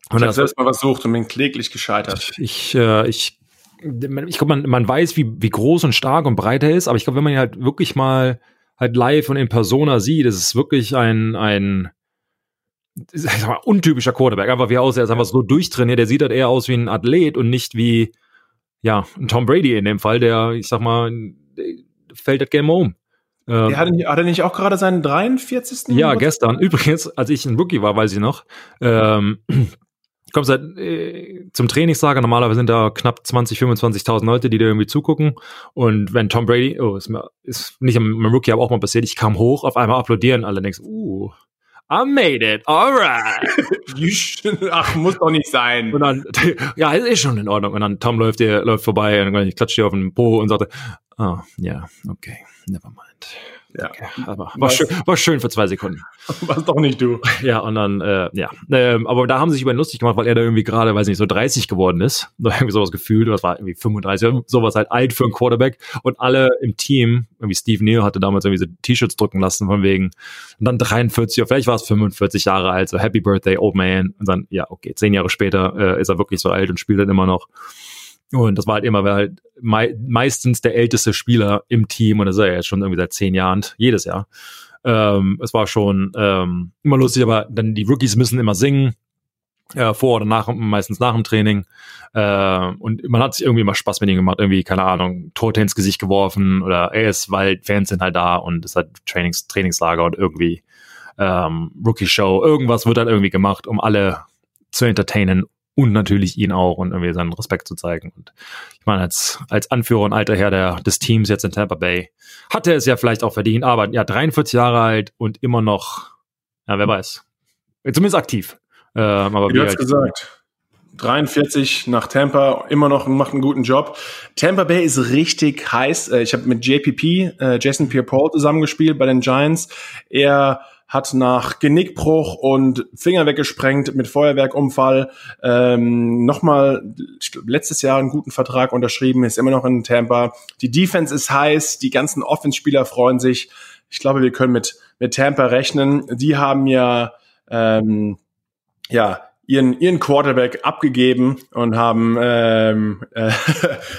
und ich habe selbst mal versucht und bin kläglich gescheitert. Ich, äh, ich, ich glaube, man, man weiß, wie, wie groß und stark und breit er ist, aber ich glaube, wenn man ihn halt wirklich mal halt live und in Persona sieht, ist es wirklich ein, ein, ich sag mal, untypischer Quarterback. Einfach wie er aussieht, er ist einfach so durchtrainiert. Der sieht halt eher aus wie ein Athlet und nicht wie, ja, Tom Brady in dem Fall, der, ich sag mal, fällt das Game um. Ähm, hat, hat, er nicht auch gerade seinen 43. Ja, gestern. Übrigens, als ich ein Rookie war, weiß ich noch, ähm, kommst halt äh, zum Trainingslager. Normalerweise sind da knapp 20, 25.000 Leute, die da irgendwie zugucken. Und wenn Tom Brady, oh, ist, mir, ist nicht am Rookie, aber auch mal passiert, ich kam hoch, auf einmal applaudieren alle, denkst, uh, I made it, alright. Ach, muss doch nicht sein. Und dann, ja, ist schon in Ordnung. Und dann Tom läuft dir, läuft vorbei und dann klatscht dir auf den Po und sagte, oh, ja, yeah, okay, never mind. Ja, aber war schön, war schön für zwei Sekunden. Was doch nicht du. Ja, und dann, äh, ja. Ähm, aber da haben sie sich über ihn lustig gemacht, weil er da irgendwie gerade, weiß nicht, so 30 geworden ist. Irgendwie sowas gefühlt. Das war irgendwie 35, sowas halt alt für einen Quarterback. Und alle im Team, irgendwie Steve Neal hatte damals irgendwie so T-Shirts drucken lassen, von wegen, und dann 43, oder vielleicht war es 45 Jahre alt, so Happy Birthday, Old Man. Und dann, ja, okay, zehn Jahre später äh, ist er wirklich so alt und spielt dann immer noch. Und das war halt immer, weil halt mei meistens der älteste Spieler im Team und das ist er jetzt schon irgendwie seit zehn Jahren, jedes Jahr. Ähm, es war schon ähm, immer lustig, aber dann die Rookies müssen immer singen, äh, vor oder nach, meistens nach dem Training. Äh, und man hat sich irgendwie immer Spaß mit ihm gemacht, irgendwie, keine Ahnung, Torte ins Gesicht geworfen oder ey, es, weil Fans sind halt da und es ist halt Trainings, Trainingslager und irgendwie ähm, Rookie-Show, irgendwas wird halt irgendwie gemacht, um alle zu entertainen und natürlich ihn auch und irgendwie seinen Respekt zu zeigen. Und ich meine, als, als Anführer und alter Herr der, des Teams jetzt in Tampa Bay hat er es ja vielleicht auch verdient, aber ja, 43 Jahre alt und immer noch, ja, wer weiß. Zumindest aktiv. Ähm, aber wie du hast halt, gesagt. 43 nach Tampa, immer noch macht einen guten Job. Tampa Bay ist richtig heiß. Äh, ich habe mit JPP, äh, Jason Pierre-Paul zusammengespielt bei den Giants. Er hat nach Genickbruch und Finger weggesprengt mit Feuerwerkunfall ähm, nochmal letztes Jahr einen guten Vertrag unterschrieben, ist immer noch in Tampa. Die Defense ist heiß, die ganzen Offense-Spieler freuen sich. Ich glaube, wir können mit, mit Tampa rechnen. Die haben ja, ähm, ja ihren, ihren Quarterback abgegeben und haben, ähm, äh,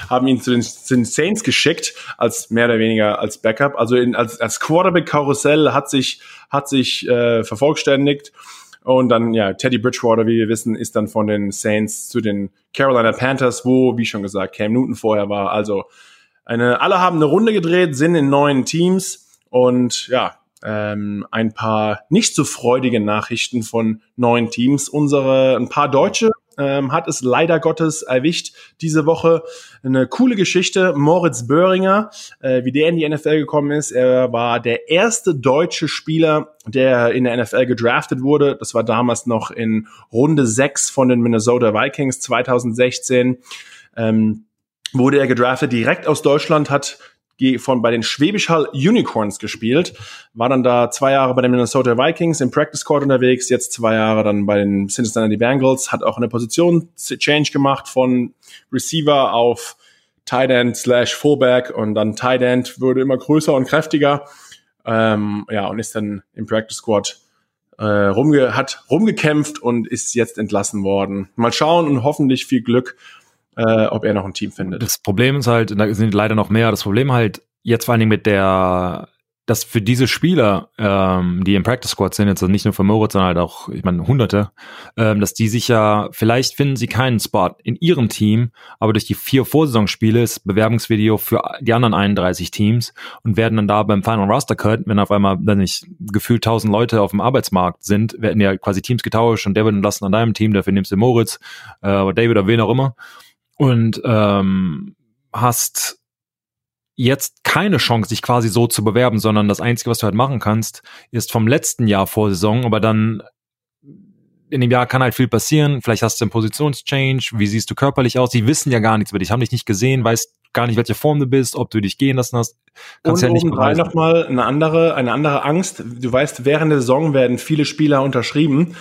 haben ihn zu den, zu den Saints geschickt, als mehr oder weniger als Backup. Also in, als, als Quarterback-Karussell hat sich, hat sich äh, vervollständigt. Und dann, ja, Teddy Bridgewater, wie wir wissen, ist dann von den Saints zu den Carolina Panthers, wo, wie schon gesagt, Cam Newton vorher war. Also eine, alle haben eine Runde gedreht, sind in neuen Teams und ja, ähm, ein paar nicht so freudige Nachrichten von neuen Teams. Unsere, ein paar Deutsche ähm, hat es leider Gottes erwischt diese Woche. Eine coole Geschichte. Moritz Böhringer, äh, wie der in die NFL gekommen ist. Er war der erste deutsche Spieler, der in der NFL gedraftet wurde. Das war damals noch in Runde 6 von den Minnesota Vikings 2016. Ähm, wurde er gedraftet direkt aus Deutschland, hat von bei den Schwäbisch Hall Unicorns gespielt, war dann da zwei Jahre bei den Minnesota Vikings im Practice Court unterwegs, jetzt zwei Jahre dann bei den Cincinnati Bengals, hat auch eine Position Change gemacht von Receiver auf Tight End slash Fullback und dann Tight End wurde immer größer und kräftiger, ähm, ja und ist dann im Practice Squad äh, rumge hat rumgekämpft und ist jetzt entlassen worden. Mal schauen und hoffentlich viel Glück äh, ob er noch ein Team findet. Das Problem ist halt, da sind leider noch mehr, das Problem halt jetzt vor allen Dingen mit der dass für diese Spieler, ähm, die im Practice Squad sind, jetzt also nicht nur für Moritz, sondern halt auch, ich meine, Hunderte, ähm, dass die sich ja, vielleicht finden sie keinen Spot in ihrem Team, aber durch die vier Vorsaisonspiele ist Bewerbungsvideo für die anderen 31 Teams und werden dann da beim Final Roster Cut, wenn auf einmal dann nicht gefühlt 1000 Leute auf dem Arbeitsmarkt sind, werden ja quasi Teams getauscht und David lassen an deinem Team, dafür nimmst du Moritz, äh, oder David oder wen auch immer und ähm, hast jetzt keine Chance, sich quasi so zu bewerben, sondern das Einzige, was du halt machen kannst, ist vom letzten Jahr vor Saison, aber dann in dem Jahr kann halt viel passieren. Vielleicht hast du einen Positionschange. Wie siehst du körperlich aus? Die wissen ja gar nichts über dich, haben dich nicht gesehen, weißt gar nicht, welche Form du bist, ob du dich gehen lassen hast. Kannst Und ja nicht beweisen. nochmal eine andere, eine andere Angst. Du weißt, während der Saison werden viele Spieler unterschrieben.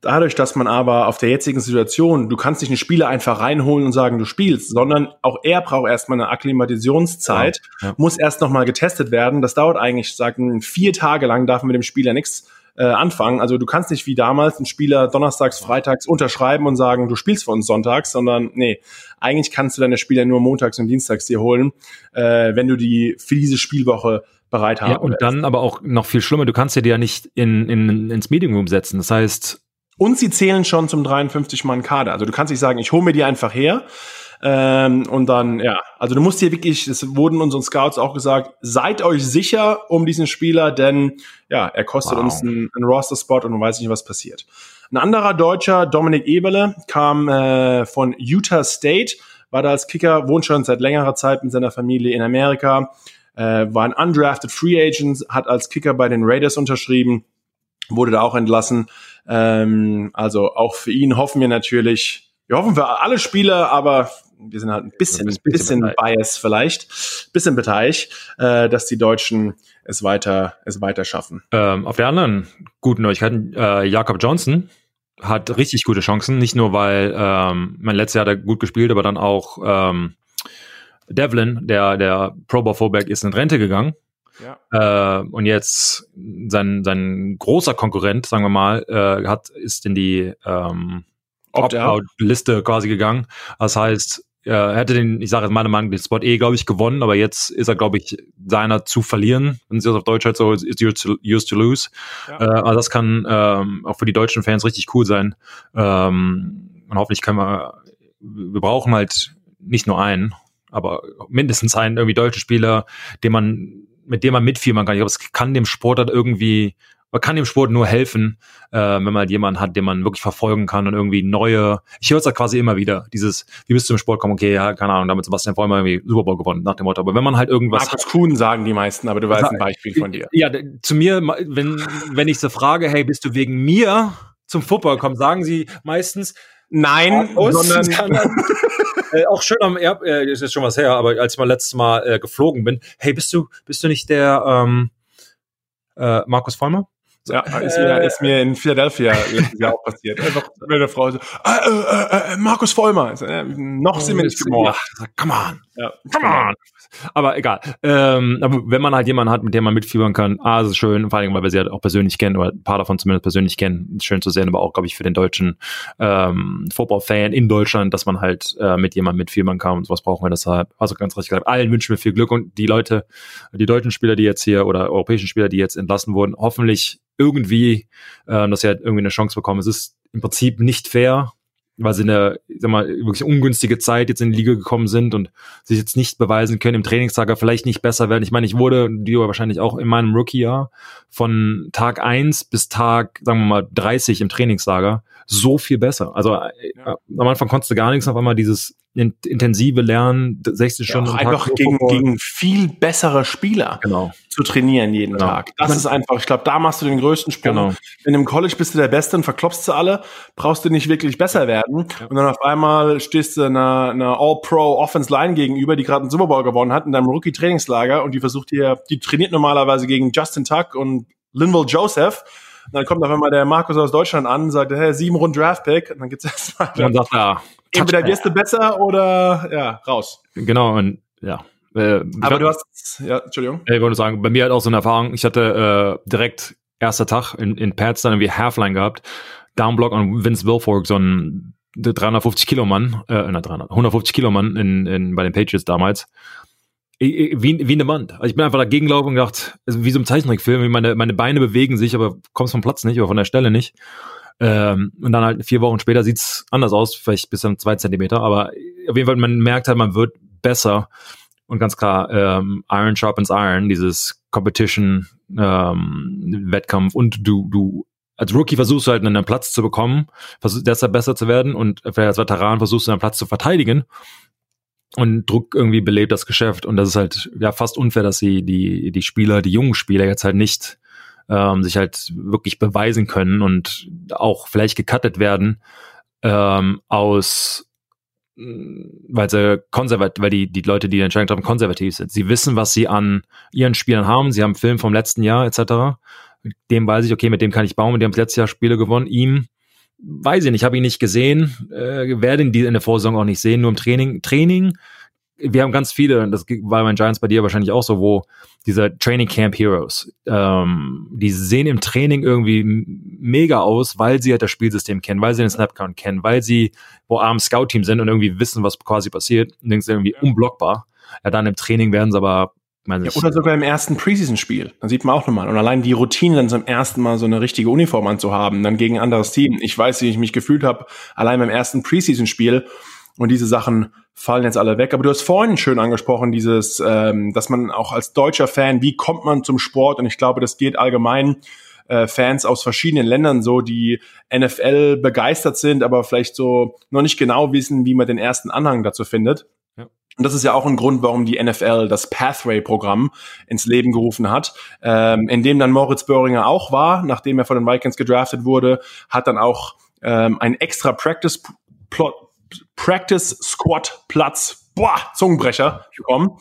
Dadurch, dass man aber auf der jetzigen Situation, du kannst nicht einen Spieler einfach reinholen und sagen, du spielst, sondern auch er braucht erstmal eine Akklimatisationszeit, ja, ja. muss erst nochmal getestet werden. Das dauert eigentlich, sagen, vier Tage lang darf man mit dem Spieler nichts äh, anfangen. Also du kannst nicht wie damals einen Spieler donnerstags, freitags unterschreiben und sagen, du spielst für uns sonntags, sondern nee, eigentlich kannst du deine Spieler nur montags und dienstags dir holen, äh, wenn du die für diese Spielwoche bereit haben. Ja, und dann aber auch noch viel schlimmer, du kannst dir die ja nicht in, in, ins Medium setzen. Das heißt, und sie zählen schon zum 53-Mann-Kader. Also du kannst nicht sagen, ich hole mir die einfach her. Ähm, und dann, ja, also du musst hier wirklich, es wurden unseren Scouts auch gesagt, seid euch sicher um diesen Spieler, denn ja, er kostet wow. uns einen, einen Roster-Spot und man weiß nicht, was passiert. Ein anderer Deutscher, Dominik Eberle, kam äh, von Utah State, war da als Kicker, wohnt schon seit längerer Zeit mit seiner Familie in Amerika, äh, war ein undrafted Free Agent, hat als Kicker bei den Raiders unterschrieben, wurde da auch entlassen. Ähm, also auch für ihn hoffen wir natürlich, wir hoffen für alle Spieler, aber wir sind halt ein bisschen, ein bisschen, bisschen bias vielleicht, bisschen beteiligt, äh, dass die Deutschen es weiter, es weiter schaffen. Ähm, auf der anderen guten Neuigkeiten, äh, Jakob Johnson hat richtig gute Chancen, nicht nur weil ähm, mein letztes Jahr hat er gut gespielt, aber dann auch ähm, Devlin, der der Pro Bowl Fullback, ist in Rente gegangen ja. Äh, und jetzt sein, sein großer Konkurrent, sagen wir mal, äh, hat, ist in die ähm, Opt-out-Liste quasi gegangen. Das heißt, er hätte den, ich sage jetzt meine Meinung, den Spot eh, glaube ich, gewonnen, aber jetzt ist er, glaube ich, seiner zu verlieren. Wenn sie das auf Deutsch halt so, ist yours to, to lose. Ja. Äh, also das kann ähm, auch für die deutschen Fans richtig cool sein. Ähm, und hoffentlich können wir, wir brauchen halt nicht nur einen, aber mindestens einen irgendwie deutschen Spieler, den man mit dem man mitfiebern kann. Ich glaube, es kann dem Sport halt irgendwie, man kann dem Sport nur helfen, äh, wenn man halt jemanden hat, den man wirklich verfolgen kann und irgendwie neue, ich höre es halt quasi immer wieder, dieses, wie bist du im Sport kommen, okay, ja, keine Ahnung, damit Sebastian Vollmer irgendwie Super Bowl gewonnen, nach dem Motto. Aber wenn man halt irgendwas. Markus Kuhn sagen die meisten, aber du weißt ein Beispiel von dir. Ja, zu mir, wenn, wenn ich so frage, hey, bist du wegen mir zum Football gekommen, sagen sie meistens, Nein, sondern äh, auch schön am Erb, äh, ist jetzt schon was her, aber als ich mal letztes Mal äh, geflogen bin, hey, bist du, bist du nicht der ähm, äh, Markus Vollmer? Ja, ist mir, ist mir in Philadelphia letztes Jahr auch passiert. Einfach mit der Frau so, äh, äh, äh, Markus Vollmer. Äh, noch sind wir nicht gemordet. Ja, come on. Ja, come on. Aber egal. Ähm, aber wenn man halt jemanden hat, mit dem man mitfiebern kann, ah, ist schön, vor allem, weil wir sie halt auch persönlich kennen, oder ein paar davon zumindest persönlich kennen, ist schön zu sehen, aber auch, glaube ich, für den deutschen ähm, Football-Fan in Deutschland, dass man halt äh, mit jemandem mitfiebern kann und sowas brauchen wir deshalb. Also ganz richtig gesagt, allen wünschen wir viel Glück und die Leute, die deutschen Spieler, die jetzt hier oder europäischen Spieler, die jetzt entlassen wurden, hoffentlich irgendwie, äh, dass sie halt irgendwie eine Chance bekommen. Es ist im Prinzip nicht fair, weil sie in eine, sag mal, wirklich ungünstige Zeit jetzt in die Liga gekommen sind und sich jetzt nicht beweisen können, im Trainingslager vielleicht nicht besser werden. Ich meine, ich wurde, die wahrscheinlich auch in meinem Rookie-Jahr von Tag eins bis Tag, sagen wir mal, 30 im Trainingslager so viel besser. Also ja. Äh, am Anfang konntest du gar nichts, auf einmal dieses intensive Lernen, 60 ja, Stunden. einfach gegen, gegen viel bessere Spieler genau. zu trainieren jeden genau. Tag. Das ist einfach, ich glaube, da machst du den größten Sprung. Genau. Wenn im College bist du der Beste und verklopfst du alle, brauchst du nicht wirklich besser werden. Ja. Und dann auf einmal stehst du einer, einer All-Pro Offense Line gegenüber, die gerade einen Super Bowl gewonnen hat in deinem Rookie-Trainingslager und die versucht hier, die trainiert normalerweise gegen Justin Tuck und Linville Joseph und dann kommt auf einmal der Markus aus Deutschland an und sagt, hey, sieben Runden Draftpick. Und dann gibt's erstmal. Und dann sagt er, entweder wirst du besser oder ja, raus. Genau, und ja. Äh, Aber du hast, ja, Entschuldigung. Ich wollte sagen, bei mir halt auch so eine Erfahrung. Ich hatte äh, direkt erster Tag in, in Pads dann irgendwie Halfline gehabt. Downblock und Vince Wilfork, so ein 350 Kilo Mann, äh, na, 300, 150 Kilo Mann in, in, bei den Patriots damals. Wie, wie eine Wand. Also ich bin einfach dagegen gelaufen und gedacht, also wie so ein Zeichentrickfilm, wie meine, meine Beine bewegen sich, aber kommst vom Platz nicht oder von der Stelle nicht. Ähm, und dann halt vier Wochen später sieht's anders aus, vielleicht bis dann zwei Zentimeter, aber auf jeden Fall, man merkt halt, man wird besser. Und ganz klar, ähm, Iron sharpens Iron, dieses Competition, ähm, Wettkampf und du, du als Rookie versuchst du halt einen Platz zu bekommen, versuchst deshalb besser zu werden und vielleicht als Veteran versuchst du einen Platz zu verteidigen und Druck irgendwie belebt das Geschäft und das ist halt ja fast unfair, dass sie die die Spieler, die jungen Spieler jetzt halt nicht ähm, sich halt wirklich beweisen können und auch vielleicht gecuttet werden ähm, aus weil sie konservativ, weil die, die Leute, die Entscheidung treffen, konservativ sind. Sie wissen, was sie an ihren Spielern haben. Sie haben einen Film vom letzten Jahr etc. Dem weiß ich, okay, mit dem kann ich bauen, mit dem haben letztes Jahr Spiele gewonnen. Ihm weiß ich nicht, habe ihn nicht gesehen, äh, werde ihn in der Vorsaison auch nicht sehen, nur im Training. Training, wir haben ganz viele, das war bei Giants bei dir wahrscheinlich auch so, wo diese Training Camp Heroes, ähm, die sehen im Training irgendwie mega aus, weil sie halt das Spielsystem kennen, weil sie den Snapcount kennen, weil sie wo arm Scout-Team sind und irgendwie wissen, was quasi passiert und denkst irgendwie unblockbar. Ja, dann im Training werden sie aber ja, oder sogar im ersten Preseason-Spiel. Dann sieht man auch nochmal. Und allein die Routine, dann zum ersten Mal so eine richtige Uniform anzuhaben, dann gegen ein anderes Team. Ich weiß, wie ich mich gefühlt habe, allein beim ersten Preseason-Spiel. Und diese Sachen fallen jetzt alle weg. Aber du hast vorhin schön angesprochen, dieses, ähm, dass man auch als deutscher Fan, wie kommt man zum Sport? Und ich glaube, das geht allgemein äh, Fans aus verschiedenen Ländern so, die NFL begeistert sind, aber vielleicht so noch nicht genau wissen, wie man den ersten Anhang dazu findet. Und das ist ja auch ein Grund, warum die NFL das Pathway-Programm ins Leben gerufen hat, ähm, in dem dann Moritz Böhringer auch war, nachdem er von den Vikings gedraftet wurde, hat dann auch ähm, ein extra Practice Plot, Practice Squad Platz, boah, Zungenbrecher bekommen.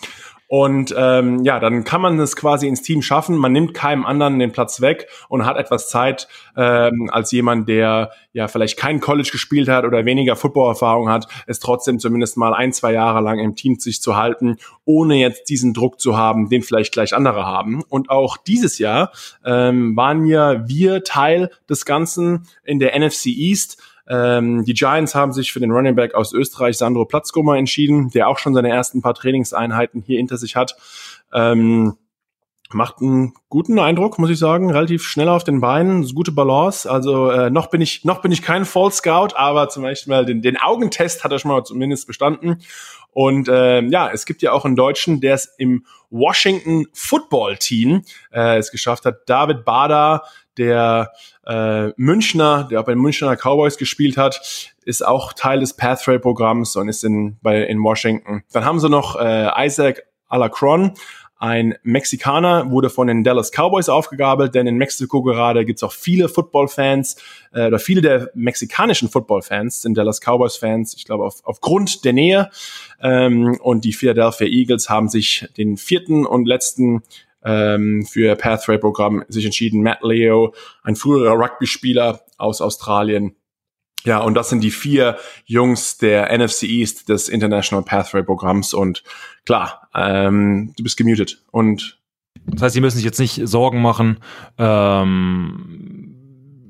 Und ähm, ja, dann kann man es quasi ins Team schaffen. Man nimmt keinem anderen den Platz weg und hat etwas Zeit ähm, als jemand, der ja vielleicht kein College gespielt hat oder weniger Footballerfahrung hat, es trotzdem zumindest mal ein, zwei Jahre lang im Team sich zu halten, ohne jetzt diesen Druck zu haben, den vielleicht gleich andere haben. Und auch dieses Jahr ähm, waren ja wir Teil des Ganzen in der NFC East. Ähm, die Giants haben sich für den Running Back aus Österreich, Sandro Platzgummer, entschieden, der auch schon seine ersten paar Trainingseinheiten hier hinter sich hat. Ähm, macht einen guten Eindruck, muss ich sagen, relativ schnell auf den Beinen, gute Balance. Also äh, noch bin ich noch bin ich kein Fall Scout, aber zum Beispiel den, den Augentest hat er schon mal zumindest bestanden. Und äh, ja, es gibt ja auch einen Deutschen, der es im Washington Football Team äh, es geschafft hat. David Bader, der äh, Münchner, der auch bei den Münchner Cowboys gespielt hat, ist auch Teil des Pathway-Programms und ist in, bei, in Washington. Dann haben sie noch äh, Isaac Alacron, ein Mexikaner, wurde von den Dallas Cowboys aufgegabelt, denn in Mexiko gerade gibt's auch viele Football-Fans äh, oder viele der mexikanischen Football-Fans sind Dallas Cowboys-Fans, ich glaube auf, aufgrund der Nähe. Ähm, und die Philadelphia Eagles haben sich den vierten und letzten ähm, für Pathway-Programm sich entschieden. Matt Leo, ein früherer Rugby-Spieler aus Australien. Ja, und das sind die vier Jungs der NFC East des International Pathway-Programms. Und klar, ähm, du bist gemutet. Und das heißt, sie müssen sich jetzt nicht Sorgen machen. Ähm,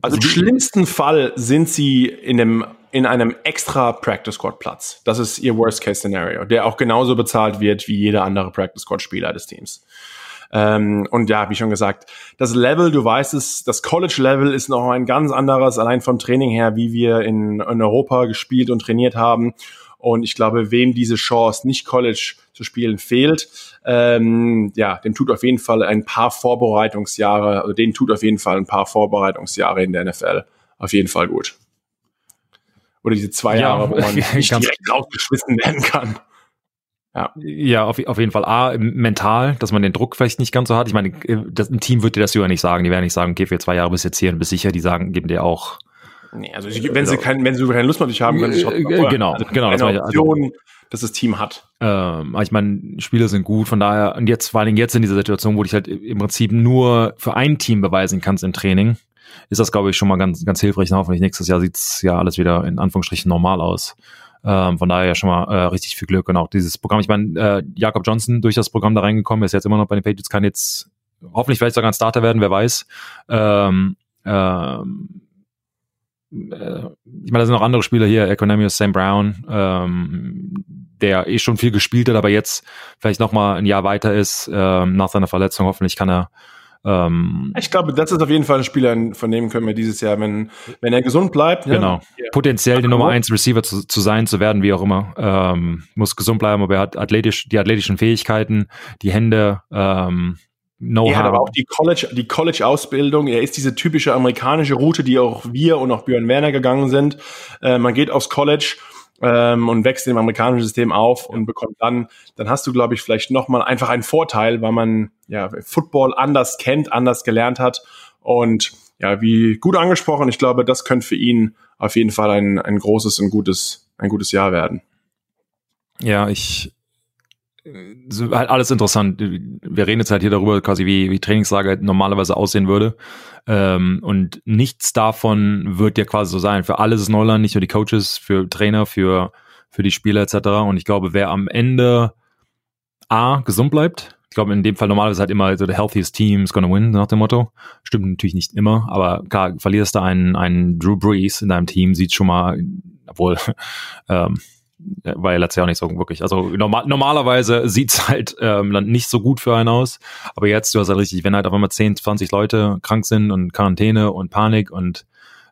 also im schlimmsten Fall sind sie in einem in einem extra Practice Squad Platz. Das ist ihr Worst Case Szenario, der auch genauso bezahlt wird wie jeder andere Practice Squad Spieler des Teams. Ähm, und ja, wie schon gesagt, das Level, du weißt es, das College-Level ist noch ein ganz anderes, allein vom Training her, wie wir in, in Europa gespielt und trainiert haben. Und ich glaube, wem diese Chance, nicht College zu spielen, fehlt, ähm, ja, dem tut auf jeden Fall ein paar Vorbereitungsjahre, also denen tut auf jeden Fall ein paar Vorbereitungsjahre in der NFL auf jeden Fall gut. Oder diese zwei ja, Jahre, wo man nicht direkt rausgeschmissen werden kann. Ja, ja auf, auf jeden Fall. A, mental, dass man den Druck vielleicht nicht ganz so hat. Ich meine, das, ein Team würde dir das ja nicht sagen. Die werden nicht sagen, okay, für zwei Jahre bis jetzt hier und bist sicher. Die sagen, geben dir auch. Nee, also wenn sie kein, wenn sie keine Lust mehr auf dich haben, können sie schon. Äh, genau, also genau. Das eine Option, also, dass das Team hat. Ähm, ich meine, Spiele sind gut, von daher, und jetzt, vor allen Dingen jetzt in dieser Situation, wo du dich halt im Prinzip nur für ein Team beweisen kannst im Training, ist das, glaube ich, schon mal ganz, ganz hilfreich. hoffentlich nächstes Jahr sieht's ja alles wieder in Anführungsstrichen normal aus. Ähm, von daher schon mal äh, richtig viel Glück und auch dieses Programm. Ich meine, äh, Jakob Johnson durch das Programm da reingekommen, ist jetzt immer noch bei den Patriots, kann jetzt hoffentlich vielleicht sogar ein Starter werden, wer weiß. Ähm, ähm, äh, ich meine, da sind noch andere Spieler hier, Economius Sam Brown, ähm, der eh schon viel gespielt hat, aber jetzt vielleicht noch mal ein Jahr weiter ist ähm, nach seiner Verletzung. Hoffentlich kann er ähm, ich glaube, das ist auf jeden Fall ein Spieler, von dem können wir dieses Jahr, wenn, wenn er gesund bleibt. Genau. Ja. Potenziell die Nummer eins Receiver zu, zu sein, zu werden, wie auch immer. Ähm, muss gesund bleiben, aber er hat athletisch, die athletischen Fähigkeiten, die Hände, ähm, Know-how. Er hat aber auch die College, die College-Ausbildung. Er ist diese typische amerikanische Route, die auch wir und auch Björn Werner gegangen sind. Äh, man geht aufs College ähm, und wächst im amerikanischen System auf und bekommt dann, dann hast du, glaube ich, vielleicht nochmal einfach einen Vorteil, weil man ja Football anders kennt, anders gelernt hat. Und ja, wie gut angesprochen, ich glaube, das könnte für ihn auf jeden Fall ein, ein großes und gutes, ein gutes Jahr werden. Ja, ich so halt alles interessant. Wir reden jetzt halt hier darüber, quasi wie, wie Trainingslager normalerweise aussehen würde. Ähm, und nichts davon wird ja quasi so sein. Für alles ist Neuland, nicht nur die Coaches, für Trainer, für, für die Spieler etc. Und ich glaube, wer am Ende A, gesund bleibt, ich glaube in dem Fall normalerweise halt immer so the healthiest team is gonna win, nach dem Motto. Stimmt natürlich nicht immer, aber klar, verlierst du einen, einen Drew Brees in deinem Team, sieht schon mal, obwohl, ähm, war ja letztes Jahr auch nicht so wirklich. Also normal, normalerweise sieht's halt ähm, dann nicht so gut für einen aus. Aber jetzt, du hast halt richtig, wenn halt auf einmal 10, 20 Leute krank sind und Quarantäne und Panik und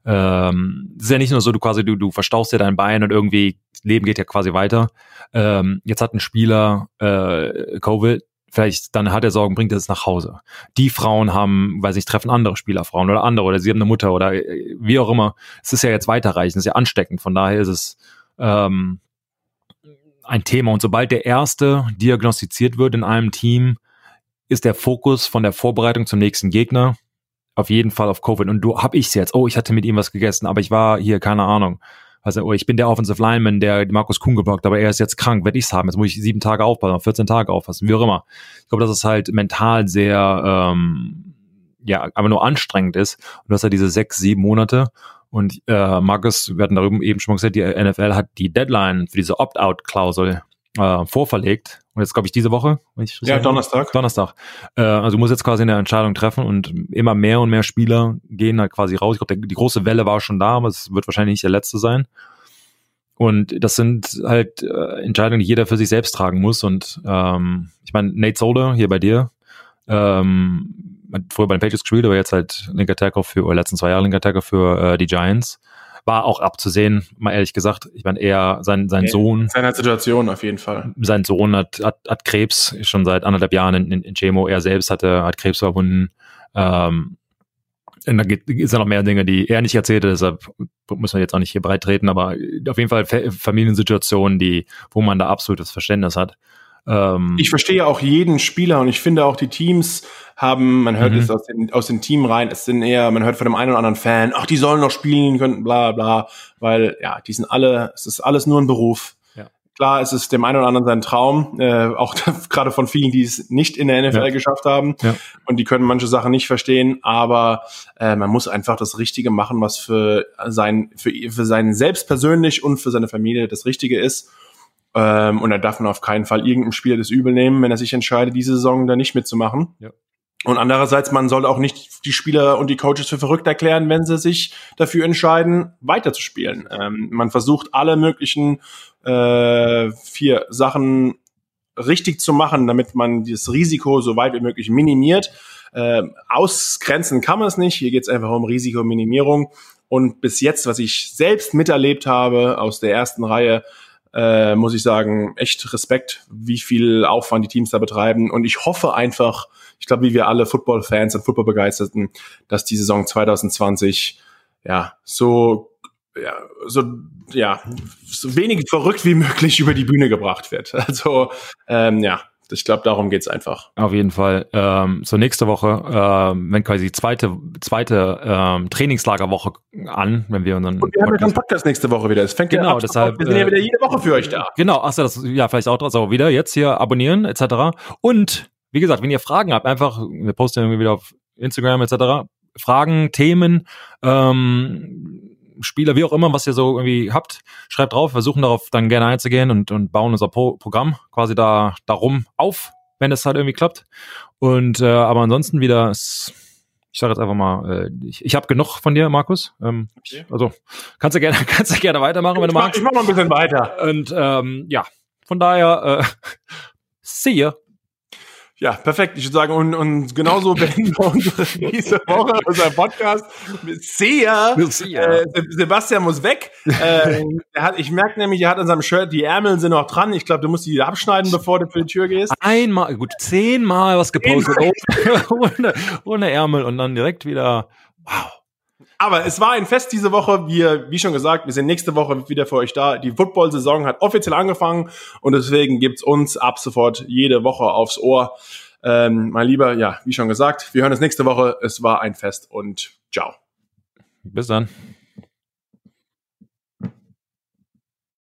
ähm, ist ja nicht nur so, du quasi, du, du verstauchst dir dein Bein und irgendwie, Leben geht ja quasi weiter. Ähm, jetzt hat ein Spieler äh, Covid, vielleicht dann hat er Sorgen, bringt er es nach Hause. Die Frauen haben, weiß ich, treffen andere Spielerfrauen oder andere oder sie haben eine Mutter oder äh, wie auch immer. Es ist ja jetzt weiterreichend, es ist ja ansteckend. Von daher ist es ähm, ein Thema. Und sobald der erste diagnostiziert wird in einem Team, ist der Fokus von der Vorbereitung zum nächsten Gegner auf jeden Fall auf Covid. Und du hab ich's jetzt. Oh, ich hatte mit ihm was gegessen, aber ich war hier, keine Ahnung. Also, oh, ich bin der Offensive Lineman, der Markus Kuhn geblockt, aber er ist jetzt krank, werde ich's haben. Jetzt muss ich sieben Tage aufpassen, 14 Tage aufpassen, wie auch immer. Ich glaube, dass es halt mental sehr, ähm, ja, aber nur anstrengend ist. Und du hast ja diese sechs, sieben Monate. Und äh, Markus, wir hatten darüber eben schon mal gesagt, die NFL hat die Deadline für diese Opt-out-Klausel äh, vorverlegt. Und jetzt glaube ich diese Woche. Ich ja, Donnerstag. Donnerstag. Äh, also du musst jetzt quasi eine Entscheidung treffen und immer mehr und mehr Spieler gehen halt quasi raus. Ich glaube, die große Welle war schon da, aber es wird wahrscheinlich nicht der letzte sein. Und das sind halt äh, Entscheidungen, die jeder für sich selbst tragen muss. Und ähm, ich meine, Nate Solder hier bei dir, ähm, früher bei den Patriots gespielt, aber jetzt halt linker Tackle für, oder letzten zwei Jahre linker Tackle für äh, die Giants. War auch abzusehen, mal ehrlich gesagt. Ich meine, er, sein, sein Sohn. Seiner Situation auf jeden Fall. Sein Sohn hat, hat, hat Krebs schon seit anderthalb Jahren in, in, in Chemo. Er selbst hatte, hat Krebs verwunden. Ähm, und da gibt es ja noch mehr Dinge, die er nicht erzählte, deshalb muss man jetzt auch nicht hier breit treten, aber auf jeden Fall Familiensituationen, die, wo man da absolutes Verständnis hat. Ähm, ich verstehe auch jeden Spieler und ich finde auch die Teams haben, man hört mhm. es aus den, aus den Team rein, es sind eher, man hört von dem einen oder anderen Fan, ach, die sollen noch spielen können, bla bla, weil ja, die sind alle, es ist alles nur ein Beruf. Ja. Klar, es ist dem einen oder anderen sein Traum, äh, auch gerade von vielen, die es nicht in der NFL ja. geschafft haben ja. und die können manche Sachen nicht verstehen, aber äh, man muss einfach das Richtige machen, was für sein, für, für seinen selbst persönlich und für seine Familie das Richtige ist. Ähm, und er darf man auf keinen Fall irgendeinem Spieler das übel nehmen, wenn er sich entscheidet, diese Saison da nicht mitzumachen. Ja. Und andererseits, man soll auch nicht die Spieler und die Coaches für verrückt erklären, wenn sie sich dafür entscheiden, weiterzuspielen. Ähm, man versucht alle möglichen äh, vier Sachen richtig zu machen, damit man das Risiko so weit wie möglich minimiert. Äh, ausgrenzen kann man es nicht. Hier geht es einfach um Risikominimierung. Und bis jetzt, was ich selbst miterlebt habe aus der ersten Reihe, äh, muss ich sagen, echt Respekt, wie viel Aufwand die Teams da betreiben. Und ich hoffe einfach, ich glaube, wie wir alle Football-Fans und Football-Begeisterten, dass die Saison 2020 ja so ja, so ja so wenig verrückt wie möglich über die Bühne gebracht wird. Also ähm, ja, ich glaube, darum geht's einfach. Auf jeden Fall. Ähm, so nächste Woche, ähm, wenn quasi die zweite, zweite ähm, Trainingslagerwoche an, wenn wir unseren. Und wir haben ja einen Podcast nächste Woche wieder. Es fängt genau, ja ab, deshalb. Wir sind ja wieder jede Woche für euch da. Genau, achso, das ja vielleicht auch also wieder jetzt hier abonnieren etc. Und wie gesagt, wenn ihr Fragen habt, einfach, wir posten irgendwie wieder auf Instagram etc. Fragen, Themen, ähm, Spieler, wie auch immer, was ihr so irgendwie habt, schreibt drauf, versuchen darauf dann gerne einzugehen und, und bauen unser Pro Programm quasi da darum auf, wenn es halt irgendwie klappt. Und äh, aber ansonsten wieder, ich sage jetzt einfach mal, äh, ich, ich habe genug von dir, Markus. Ähm, ich, also kannst du gerne, kannst du gerne weitermachen, wenn du magst. Ich mach mal ein bisschen weiter. Und ähm, ja, von daher, äh, see ya. Ja, perfekt. Ich würde sagen, und, und genauso beenden wir unsere, diese Woche unser Podcast. Sehr. Äh, Sebastian muss weg. Äh, er hat, ich merke nämlich, er hat an seinem Shirt, die Ärmel sind noch dran. Ich glaube, du musst die abschneiden, bevor du für die Tür gehst. Einmal, gut, zehnmal was gepostet. ohne, ohne Ärmel und dann direkt wieder. Wow. Aber es war ein Fest diese Woche. Wir, wie schon gesagt, wir sind nächste Woche wieder für euch da. Die Football-Saison hat offiziell angefangen und deswegen gibt's uns ab sofort jede Woche aufs Ohr. Ähm, mein Lieber, ja, wie schon gesagt, wir hören uns nächste Woche. Es war ein Fest und ciao. Bis dann.